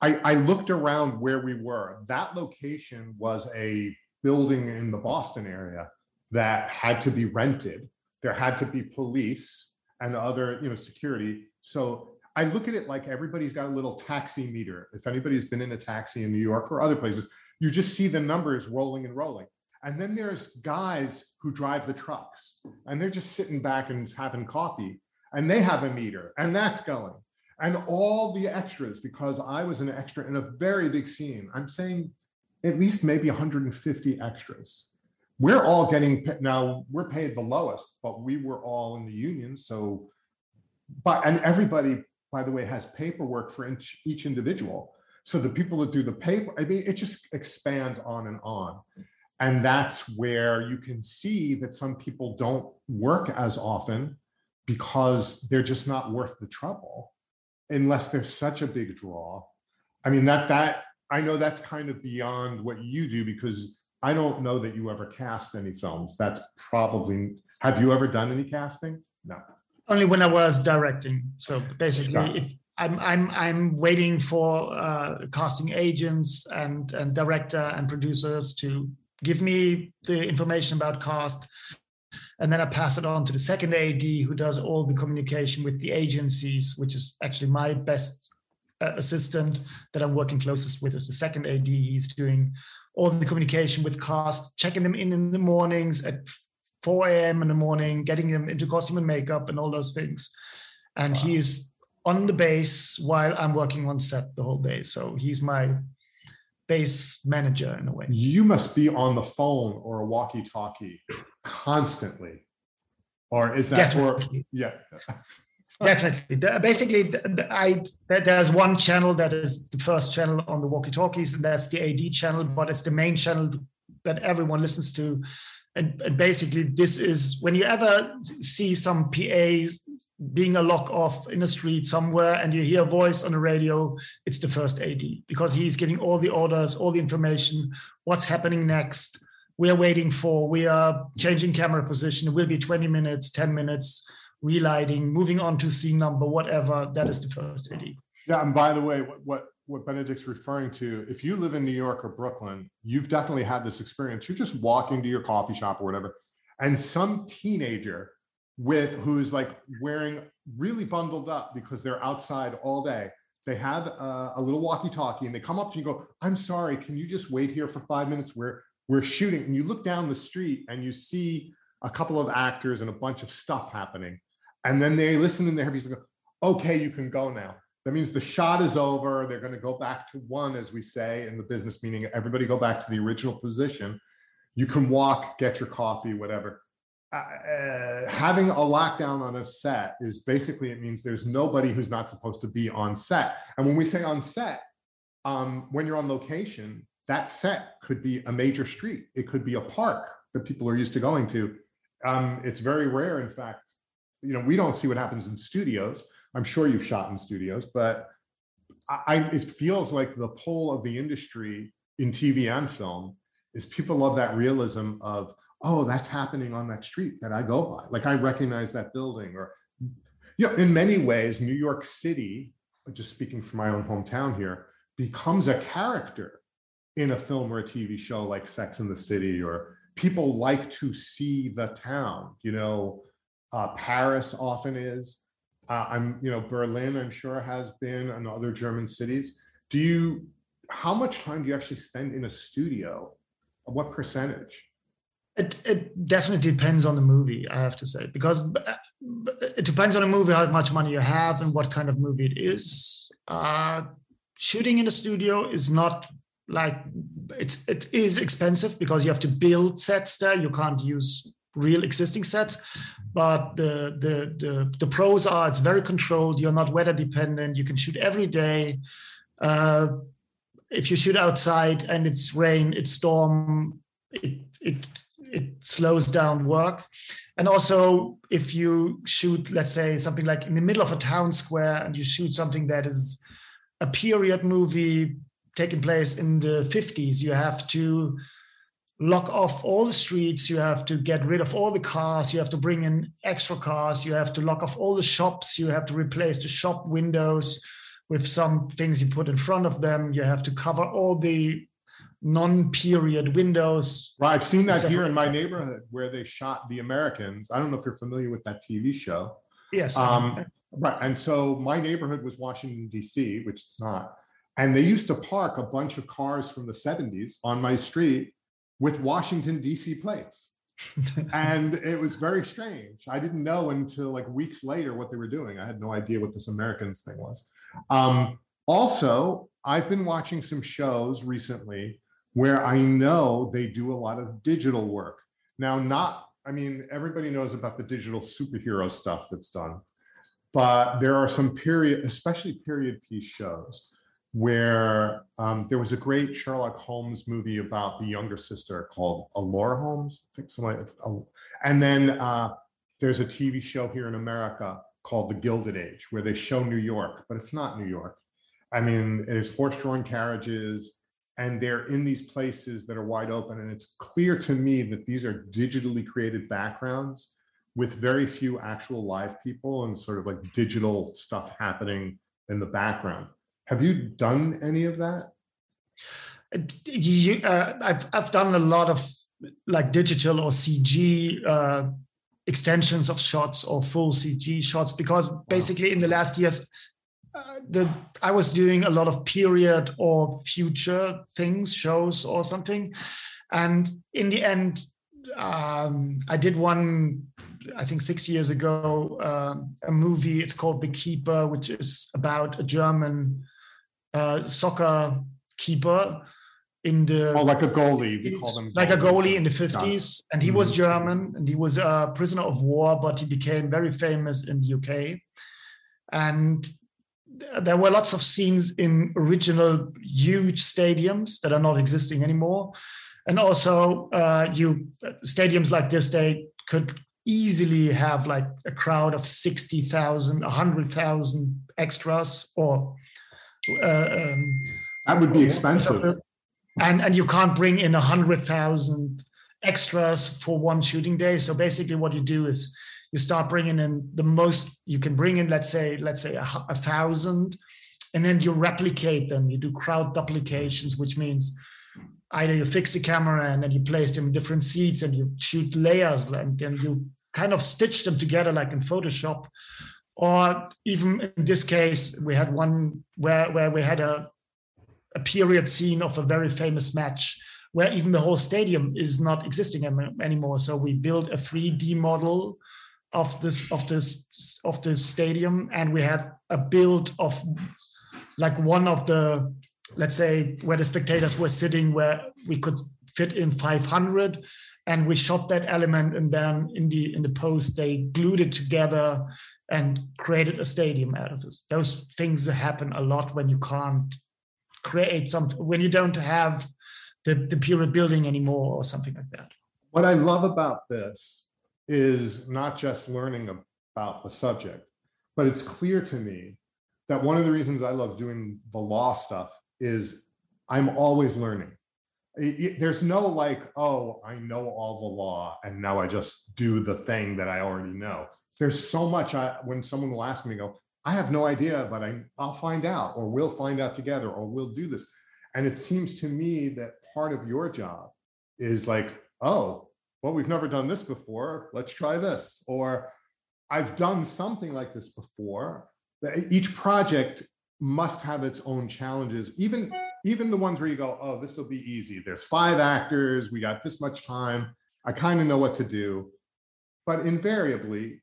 I, I looked around where we were. That location was a building in the Boston area that had to be rented. There had to be police and other you know security so i look at it like everybody's got a little taxi meter. If anybody's been in a taxi in new york or other places you just see the numbers rolling and rolling. And then there's guys who drive the trucks and they're just sitting back and having coffee and they have a meter and that's going. And all the extras because i was an extra in a very big scene i'm saying at least maybe 150 extras. We're all getting now we're paid the lowest but we were all in the union so but and everybody by the way has paperwork for each, each individual so the people that do the paper i mean it just expands on and on and that's where you can see that some people don't work as often because they're just not worth the trouble unless they're such a big draw i mean that that i know that's kind of beyond what you do because I don't know that you ever cast any films. That's probably, have you ever done any casting? No. Only when I was directing. So basically, if I'm I'm I'm waiting for uh, casting agents and and director and producers to give me the information about cast, and then I pass it on to the second AD who does all the communication with the agencies, which is actually my best uh, assistant that I'm working closest with is the second AD. He's doing all the communication with cast, checking them in in the mornings at 4 a.m. in the morning, getting them into costume and makeup and all those things. And wow. he is on the base while I'm working on set the whole day. So he's my base manager in a way. You must be on the phone or a walkie-talkie constantly, or is that Definitely. or yeah? Definitely. Basically, I there's one channel that is the first channel on the walkie-talkies, and that's the AD channel, but it's the main channel that everyone listens to. And, and basically, this is when you ever see some PAs being a lock off in a street somewhere, and you hear a voice on the radio, it's the first AD because he's giving all the orders, all the information, what's happening next. We are waiting for. We are changing camera position. It will be 20 minutes, 10 minutes relighting, moving on to scene number, whatever. That is the first AD. Yeah, and by the way, what, what what Benedict's referring to, if you live in New York or Brooklyn, you've definitely had this experience. You're just walking to your coffee shop or whatever, and some teenager with who's like wearing really bundled up because they're outside all day. They have a, a little walkie-talkie and they come up to you and go, "I'm sorry, can you just wait here for five minutes? We're we're shooting." And you look down the street and you see a couple of actors and a bunch of stuff happening, and then they listen in their headphones and go, "Okay, you can go now." That means the shot is over. They're going to go back to one, as we say in the business meaning, everybody go back to the original position. You can walk, get your coffee, whatever. Uh, uh, having a lockdown on a set is basically it means there's nobody who's not supposed to be on set. And when we say on set, um, when you're on location, that set could be a major street. It could be a park that people are used to going to. Um, it's very rare, in fact. You know, we don't see what happens in studios I'm sure you've shot in studios, but I, it feels like the pull of the industry in TV and film is people love that realism of, oh, that's happening on that street that I go by. Like I recognize that building, or you know, in many ways, New York City, just speaking from my own hometown here, becomes a character in a film or a TV show like Sex in the City, or people like to see the town. You know, uh, Paris often is. Uh, I'm, you know, Berlin, I'm sure has been, and other German cities. Do you, how much time do you actually spend in a studio? What percentage? It, it definitely depends on the movie, I have to say, because it depends on the movie, how much money you have, and what kind of movie it is. Uh, shooting in a studio is not like it's it is expensive because you have to build sets there. You can't use real existing sets but the, the the the pros are it's very controlled. You're not weather dependent. You can shoot every day. Uh, if you shoot outside and it's rain it's storm it it it slows down work. And also if you shoot let's say something like in the middle of a town square and you shoot something that is a period movie taking place in the 50s you have to lock off all the streets you have to get rid of all the cars you have to bring in extra cars you have to lock off all the shops you have to replace the shop windows with some things you put in front of them. You have to cover all the non-period windows. Right i've seen that here in my neighborhood where they shot the americans. I don't know if you're familiar with that tv show. Yes. Um, right and so my neighborhood was washington d.c which it's not and they used to park a bunch of cars from the 70s on my street with Washington, D.C. plates. and it was very strange. I didn't know until like weeks later what they were doing. I had no idea what this Americans thing was. Um, also, I've been watching some shows recently where I know they do a lot of digital work. Now, not, I mean, everybody knows about the digital superhero stuff that's done, but there are some period, especially period piece shows where um, there was a great Sherlock Holmes movie about the younger sister called Laura Holmes, I think like that. And then uh, there's a TV show here in America called The Gilded Age, where they show New York, but it's not New York. I mean, there's horse-drawn carriages, and they're in these places that are wide open. And it's clear to me that these are digitally created backgrounds with very few actual live people and sort of like digital stuff happening in the background have you done any of that? You, uh, I've I've done a lot of like digital or CG uh, extensions of shots or full CG shots because basically in the last years, uh, the I was doing a lot of period or future things, shows or something, and in the end, um, I did one I think six years ago, uh, a movie. It's called The Keeper, which is about a German uh, soccer keeper in the oh like a goalie we call them like a goalie in the 50s and he mm-hmm. was german and he was a prisoner of war but he became very famous in the uk and there were lots of scenes in original huge stadiums that are not existing anymore. And also uh, you stadiums like this they could easily have like a crowd of 60,000 100,000 extras or uh, um, that would be expensive and and you can't bring in a hundred thousand extras for one shooting day. So basically, what you do is you start bringing in the most you can bring in. Let's say let's say a, a thousand, and then you replicate them. You do crowd duplications, which means either you fix the camera and then you place them in different seats and you shoot layers and then you kind of stitch them together like in Photoshop. Or even in this case, we had one where where we had a a period scene of a very famous match where even the whole stadium is not existing anymore. So we built a 3D model of this of this of this stadium, and we had a build of like one of the let's say where the spectators were sitting, where we could fit in 500 and we shot that element and then in the in the post they glued it together and created a stadium out of this those things happen a lot when you can't create something when you don't have the, the period building anymore or something like that. What I love about this is not just learning about the subject, but it's clear to me that one of the reasons I love doing the law stuff is I'm always learning. It, it, there's no like, oh, I know all the law and now I just do the thing that I already know. There's so much I, when someone will ask me, go, I have no idea, but I, I'll find out, or we'll find out together, or we'll do this. And it seems to me that part of your job is like, oh, well, we've never done this before. Let's try this. Or I've done something like this before. Each project must have its own challenges, even even the ones where you go, oh, this will be easy. There's five actors, we got this much time. I kind of know what to do. But invariably,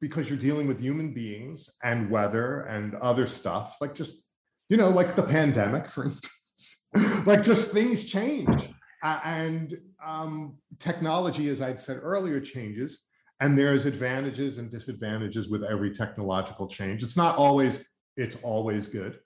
because you're dealing with human beings and weather and other stuff, like just, you know, like the pandemic, for instance, like just things change. Uh, and um, technology, as I'd said earlier, changes. And there's advantages and disadvantages with every technological change. It's not always, it's always good.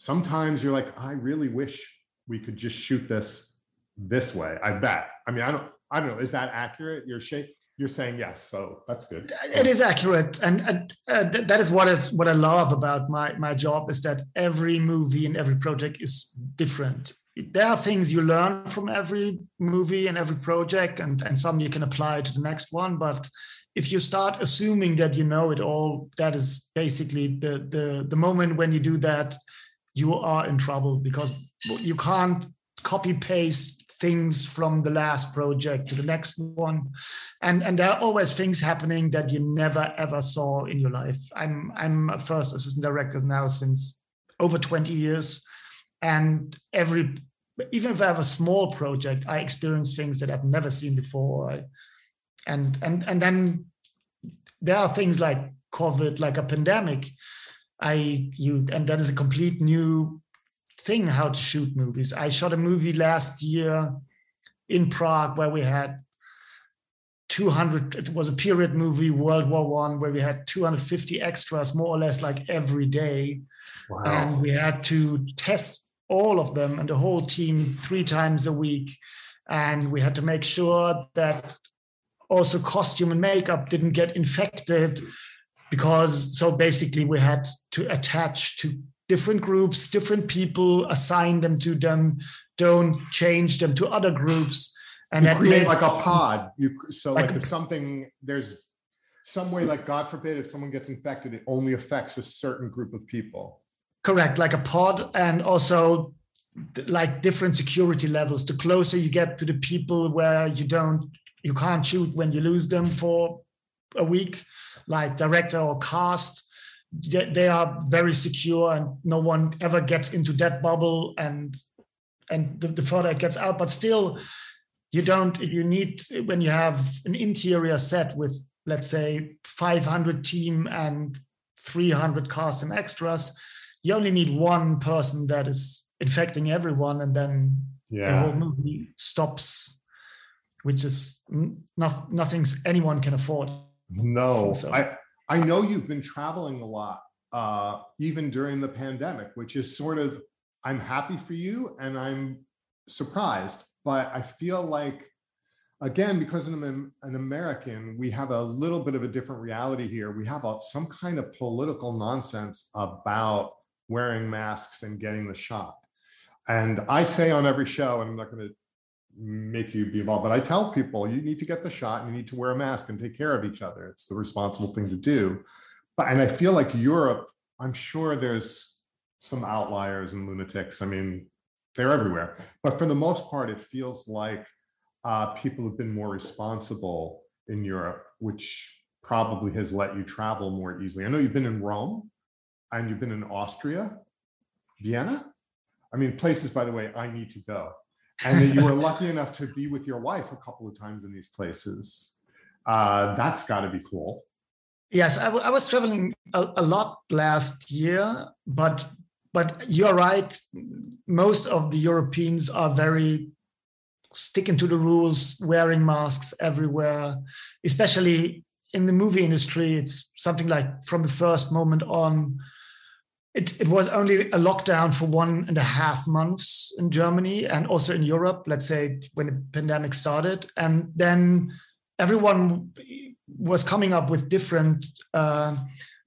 Sometimes you're like, I really wish we could just shoot this this way. I bet. I mean, I don't, I don't know. Is that accurate? Your shape? you're saying yes, so that's good. It is accurate, and, and uh, th- that is what is what I love about my my job is that every movie and every project is different. There are things you learn from every movie and every project, and and some you can apply to the next one. But if you start assuming that you know it all, that is basically the the the moment when you do that, you are in trouble because you can't copy paste things from the last project to the next one. And and there are always things happening that you never ever saw in your life. I'm i'm a first assistant director now since over 20 years. And every even if i have a small project i experience things that i've never seen before. And and and then there are things like covid like a pandemic i you and that is a complete new thing how to shoot movies. I shot a movie last year in Prague where we had 200 it was a period movie world war one where we had 250 extras more or less like every day wow. and we had to test all of them and the whole team three times a week and we had to make sure that also costume and makeup didn't get infected because so basically we had to attach to different groups, different people, assign them to them, don't change them to other groups. And you create like a pod. You so like, like if something there's some way, like God forbid, if someone gets infected, it only affects a certain group of people. Correct, like a pod, and also like different security levels. The closer you get to the people where you don't, you can't shoot when you lose them for a week, like director or cast they are very secure and no one ever gets into that bubble and and the, the further it gets out but still you don't you need when you have an interior set with let's say 500 team and 300 cast and extras you only need one person that is infecting everyone and then yeah. the whole movie stops, which is not, nothing anyone can afford. No, so. I I know you've been traveling a lot, uh, even during the pandemic, which is sort of I'm happy for you and I'm surprised, but I feel like again because I'm an American, we have a little bit of a different reality here. We have a, some kind of political nonsense about wearing masks and getting the shot. And I say on every show, and I'm not going to make you be involved, but I tell people you need to get the shot and you need to wear a mask and take care of each other. It's the responsible thing to do. But and I feel like Europe, I'm sure there's some outliers and lunatics. I mean, they're everywhere. But for the most part, it feels like uh, people have been more responsible in Europe, which probably has let you travel more easily. I know you've been in Rome and you've been in Austria, Vienna. I mean, places, by the way, I need to go. And that you were lucky enough to be with your wife a couple of times in these places. Uh, that's got to be cool. Yes, I, w- I was traveling a, a lot last year, but but you're right. Most of the Europeans are very sticking to the rules, wearing masks everywhere, especially in the movie industry. It's something like from the first moment on. It, it was only a lockdown for one and a half months in Germany and also in Europe, let's say when the pandemic started. And then everyone was coming up with different uh,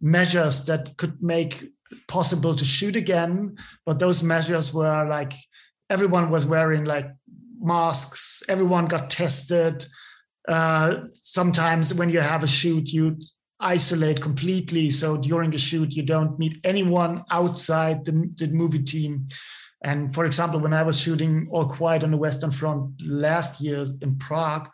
measures that could make possible to shoot again. But those measures were like everyone was wearing like masks. Everyone got tested. Uh, sometimes when you have a shoot, you isolate completely. So during a shoot, you don't meet anyone outside the, the movie team. And for example, when I was shooting All Quiet on the Western Front last year in Prague,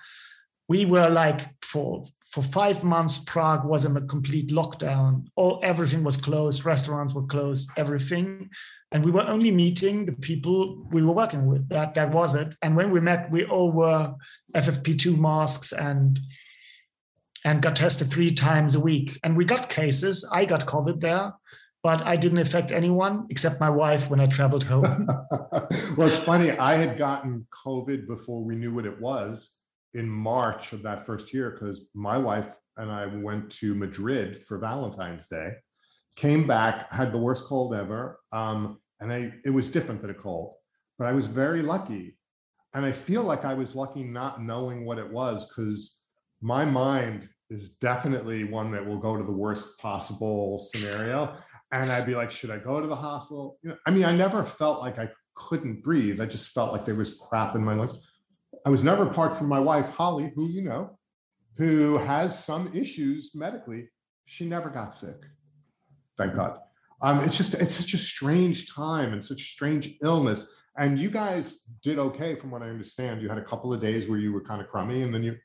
we were like for for five months prague was in a complete lockdown all everything was closed restaurants were closed everything and we were only meeting the people we were working with that that was it and when we met we all were ffp2 masks and and got tested three times a week and we got cases i got covid there but i didn't affect anyone except my wife when i traveled home well it's funny i had gotten covid before we knew what it was in march of that first year because my wife and i went to madrid for valentine's day came back, had the worst cold ever. Um, and I, it was different than a cold, but I was very lucky. And I feel like I was lucky not knowing what it was because my mind is definitely one that will go to the worst possible scenario. And I'd be like, should I go to the hospital? You know, I mean, I never felt like I couldn't breathe. I just felt like there was crap in my lungs. I was never apart from my wife, Holly, who you know, who has some issues medically. She never got sick thank God. Um, it's just it's such a strange time and such a strange illness. And you guys did okay, from what I understand. You had a couple of days where you were kind of crummy, and then you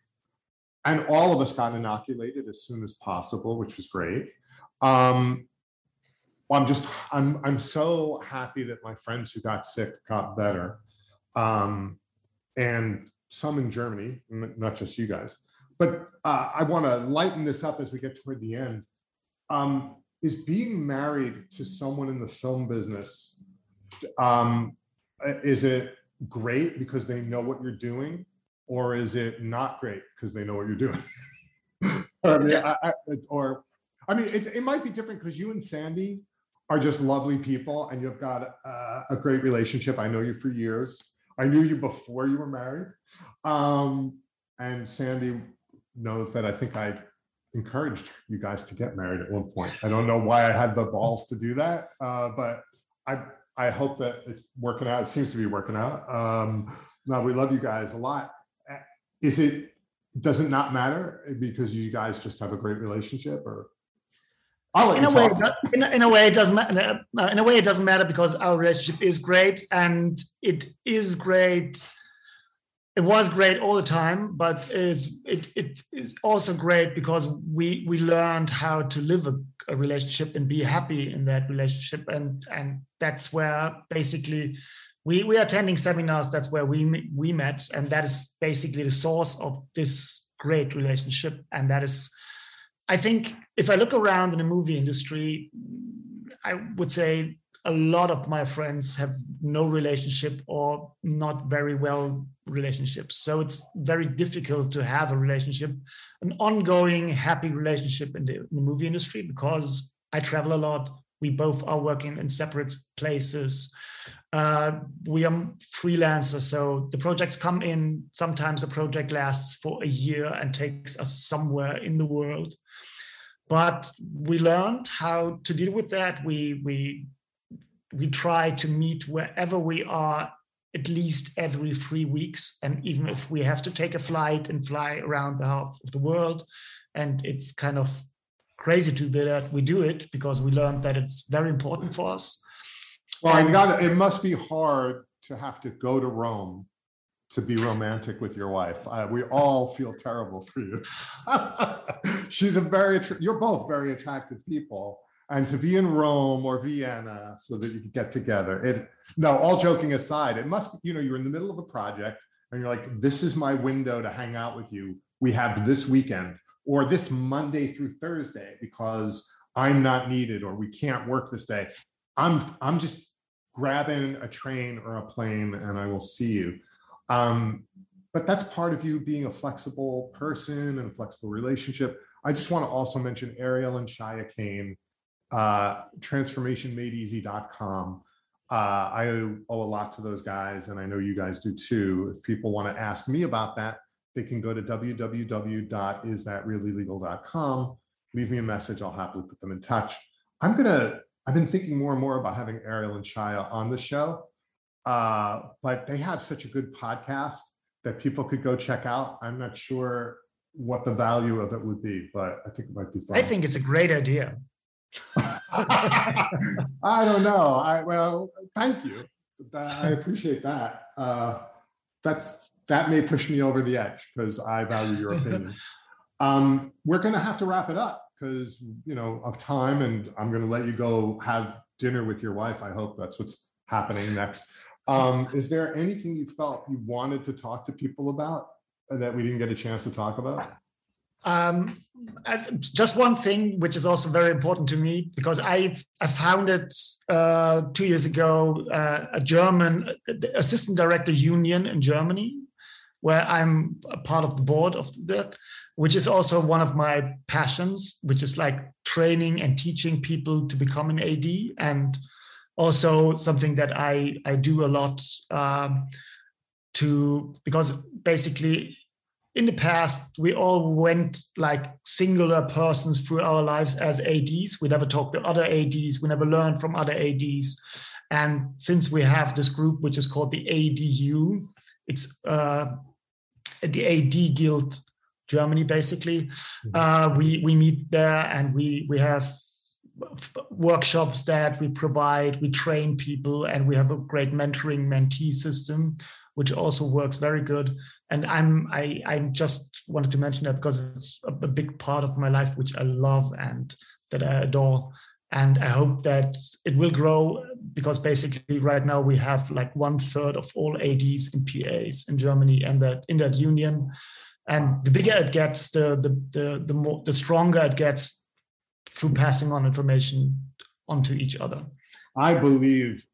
and all of us got inoculated as soon as possible, which was great. Um, I'm just I'm I'm so happy that my friends who got sick got better, um, and some in Germany, not just you guys. But uh, I want to lighten this up as we get toward the end. Um, is being married to someone in the film business um, is it great because they know what you're doing or is it not great because they know what you're doing or, I mean, I, I, or I mean it, it might be different because you and sandy are just lovely people and you've got a, a great relationship i know you for years i knew you before you were married um, and sandy knows that i think i encouraged you guys to get married at one point. I don't know why I had the balls to do that, uh, but I I hope that it's working out. It seems to be working out. Um, now we love you guys a lot. Is it does it not matter because you guys just have a great relationship, or in a way, in a, in a way, it doesn't matter. In a way, it doesn't matter because our relationship is great, and it is great it was great all the time, but it's, it, it is also great because we we learned how to live a, a, relationship and be happy in that relationship, and and that's where basically we we are attending seminars. That's where we we met, and that is basically the source of this great relationship. And that is, I think, if I look around in the movie industry, I would say a lot of my friends have no relationship or not very well relationships. So it's very difficult to have a relationship, an ongoing happy relationship in the, in the movie industry because I travel a lot. We both are working in separate places. Uh, we are freelancers, so the projects come in. Sometimes the project lasts for a year and takes us somewhere in the world. But we learned how to deal with that. We we we try to meet wherever we are at least every three weeks. And even if we have to take a flight and fly around the half of the world, and it's kind of crazy to do that, we do it because we learned that it's very important for us. Well, I got it. It must be hard to have to go to Rome to be romantic with your wife. Uh, we all feel terrible for you. She's a very, you're both very attractive people. And to be in Rome or Vienna so that you could get together. It, no, all joking aside, it must, you know, you're in the middle of a project and you're like, this is my window to hang out with you. We have this weekend or this Monday through Thursday because I'm not needed or we can't work this day. I'm I'm just grabbing a train or a plane and I will see you. Um, but that's part of you being a flexible person and a flexible relationship. I just want to also mention Ariel and Shya Kane, uh, transformationmadeeasy.com. Uh, I owe a lot to those guys, and I know you guys do too. If people want to ask me about that, they can go to www.isthatreallylegal.com. Leave me a message. I'll happily put them in touch. I'm going to I've been thinking more and more about having Ariel and Shya on the show, uh, but they have such a good podcast that people could go check out. I'm not sure what the value of it would be, but I think it might be fun. I think it's a great idea. I don't know. I well, thank you. I appreciate that. Uh, that's that may push me over the edge because I value your opinion. Um, we're going to have to wrap it up because you know of time and i'm going to let you go have dinner with your wife. I hope that's what's happening next. Um, is there anything you felt you wanted to talk to people about that we didn't get a chance to talk about? Um, just one thing which is also very important to me because i i founded uh, two years ago uh, a german assistant director union in germany where i'm a part of the board of that which is also one of my passions, which is like training and teaching people to become an AD, and also something that I I do a lot um, to because basically in the past we all went like singular persons through our lives as ads we never talked to other ads we never learned from other ads and since we have this group which is called the adu it's uh, the ad guild Germany, basically. Mm-hmm. Uh, we we meet there and we we have workshops that we provide. We train people, and we have a great mentoring mentee system, which also works very good. And I'm I I just wanted to mention that because it's a, a big part of my life, which I love and that I adore. And I hope that it will grow because basically right now we have like one third of all ADs and PAs in Germany, and that in that union. And the bigger it gets the the the the more the stronger it gets through passing on information onto each other. I believe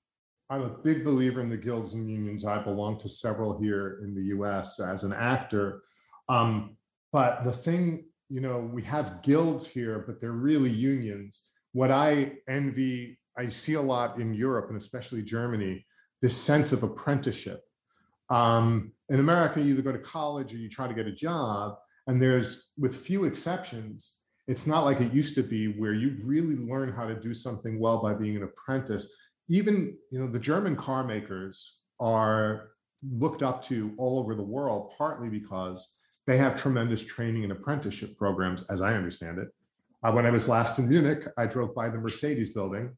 i'm a big believer in the guilds and unions. I belong to several here in the us as an actor. Um, but the thing you know we have guilds here but they're really unions. What i envy i see a lot in europe and especially germany this sense of apprenticeship um, in America, you either go to college or you try to get a job. And there's, with few exceptions, it's not like it used to be where you really learn how to do something well by being an apprentice. Even, you know, the German car makers are looked up to all over the world, partly because they have tremendous training and apprenticeship programs, as I understand it. Uh, when I was last in Munich, I drove by the Mercedes building,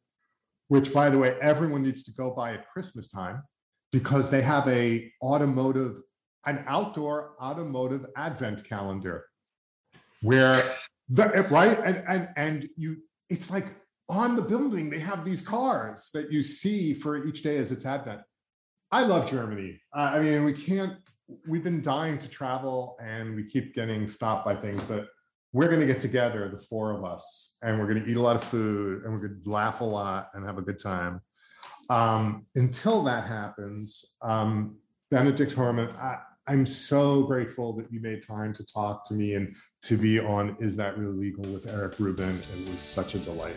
which, by the way, everyone needs to go by at Christmas time because they have a automotive an outdoor automotive advent calendar where the right? And and and you it's like on the building they have these cars that you see for each day as it's advent. I love germany. Uh, i mean we can't we've been dying to travel and we keep getting stopped by things but we're going to get together the four of us and we're going to eat a lot of food and we're going to laugh a lot and have a good time Um, until that happens, um, Benedict Herman, I, I'm so grateful that you made time to talk to me and to be on Is That Really Legal with Eric Rubin. It was such a delight.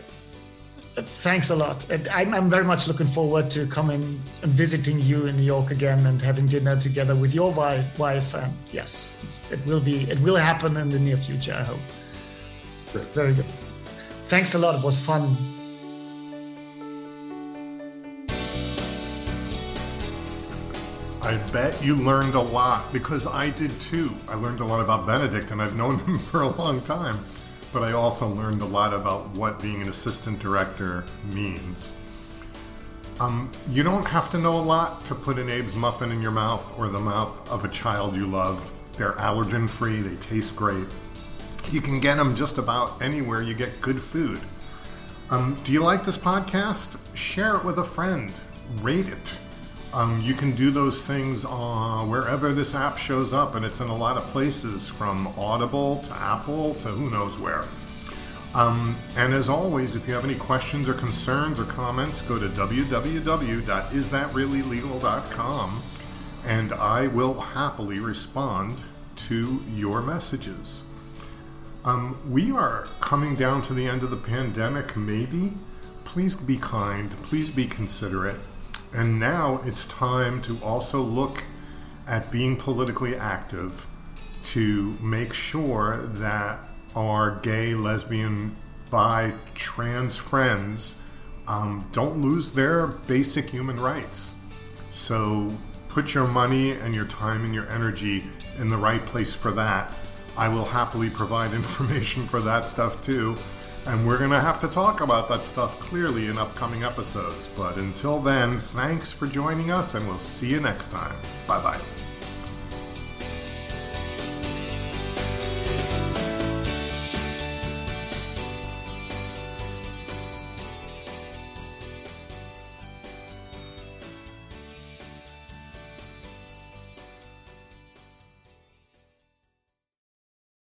Thanks a lot. I'm, I'm very much looking forward to coming and visiting you in New York again and having dinner together with your wife. wife. And yes, it will be. It will happen in the near future. I hope. Great. Very good. Thanks a lot. It was fun. I bet you learned a lot because I did too. I learned a lot about Benedict and I've known him for a long time, but I also learned a lot about what being an assistant director means. Um, you don't have to know a lot to put an Abe's muffin in your mouth or the mouth of a child you love. They're allergen free, they taste great. You can get them just about anywhere you get good food. Um, do you like this podcast? Share it with a friend, rate it um, you can do those things uh, wherever this app shows up, and it's in a lot of places from Audible to Apple to who knows where. Um, and as always, if you have any questions or concerns or comments, go to www.isthatreallylegal.com and I will happily respond to your messages. Um, we are coming down to the end of the pandemic, maybe. Please be kind, please be considerate. And now it's time to also look at being politically active to make sure that our gay, lesbian, bi, trans friends um, don't lose their basic human rights. So put your money and your time and your energy in the right place for that. I will happily provide information for that stuff too. And we're going to have to talk about that stuff clearly in upcoming episodes. But until then, thanks for joining us, and we'll see you next time. Bye bye.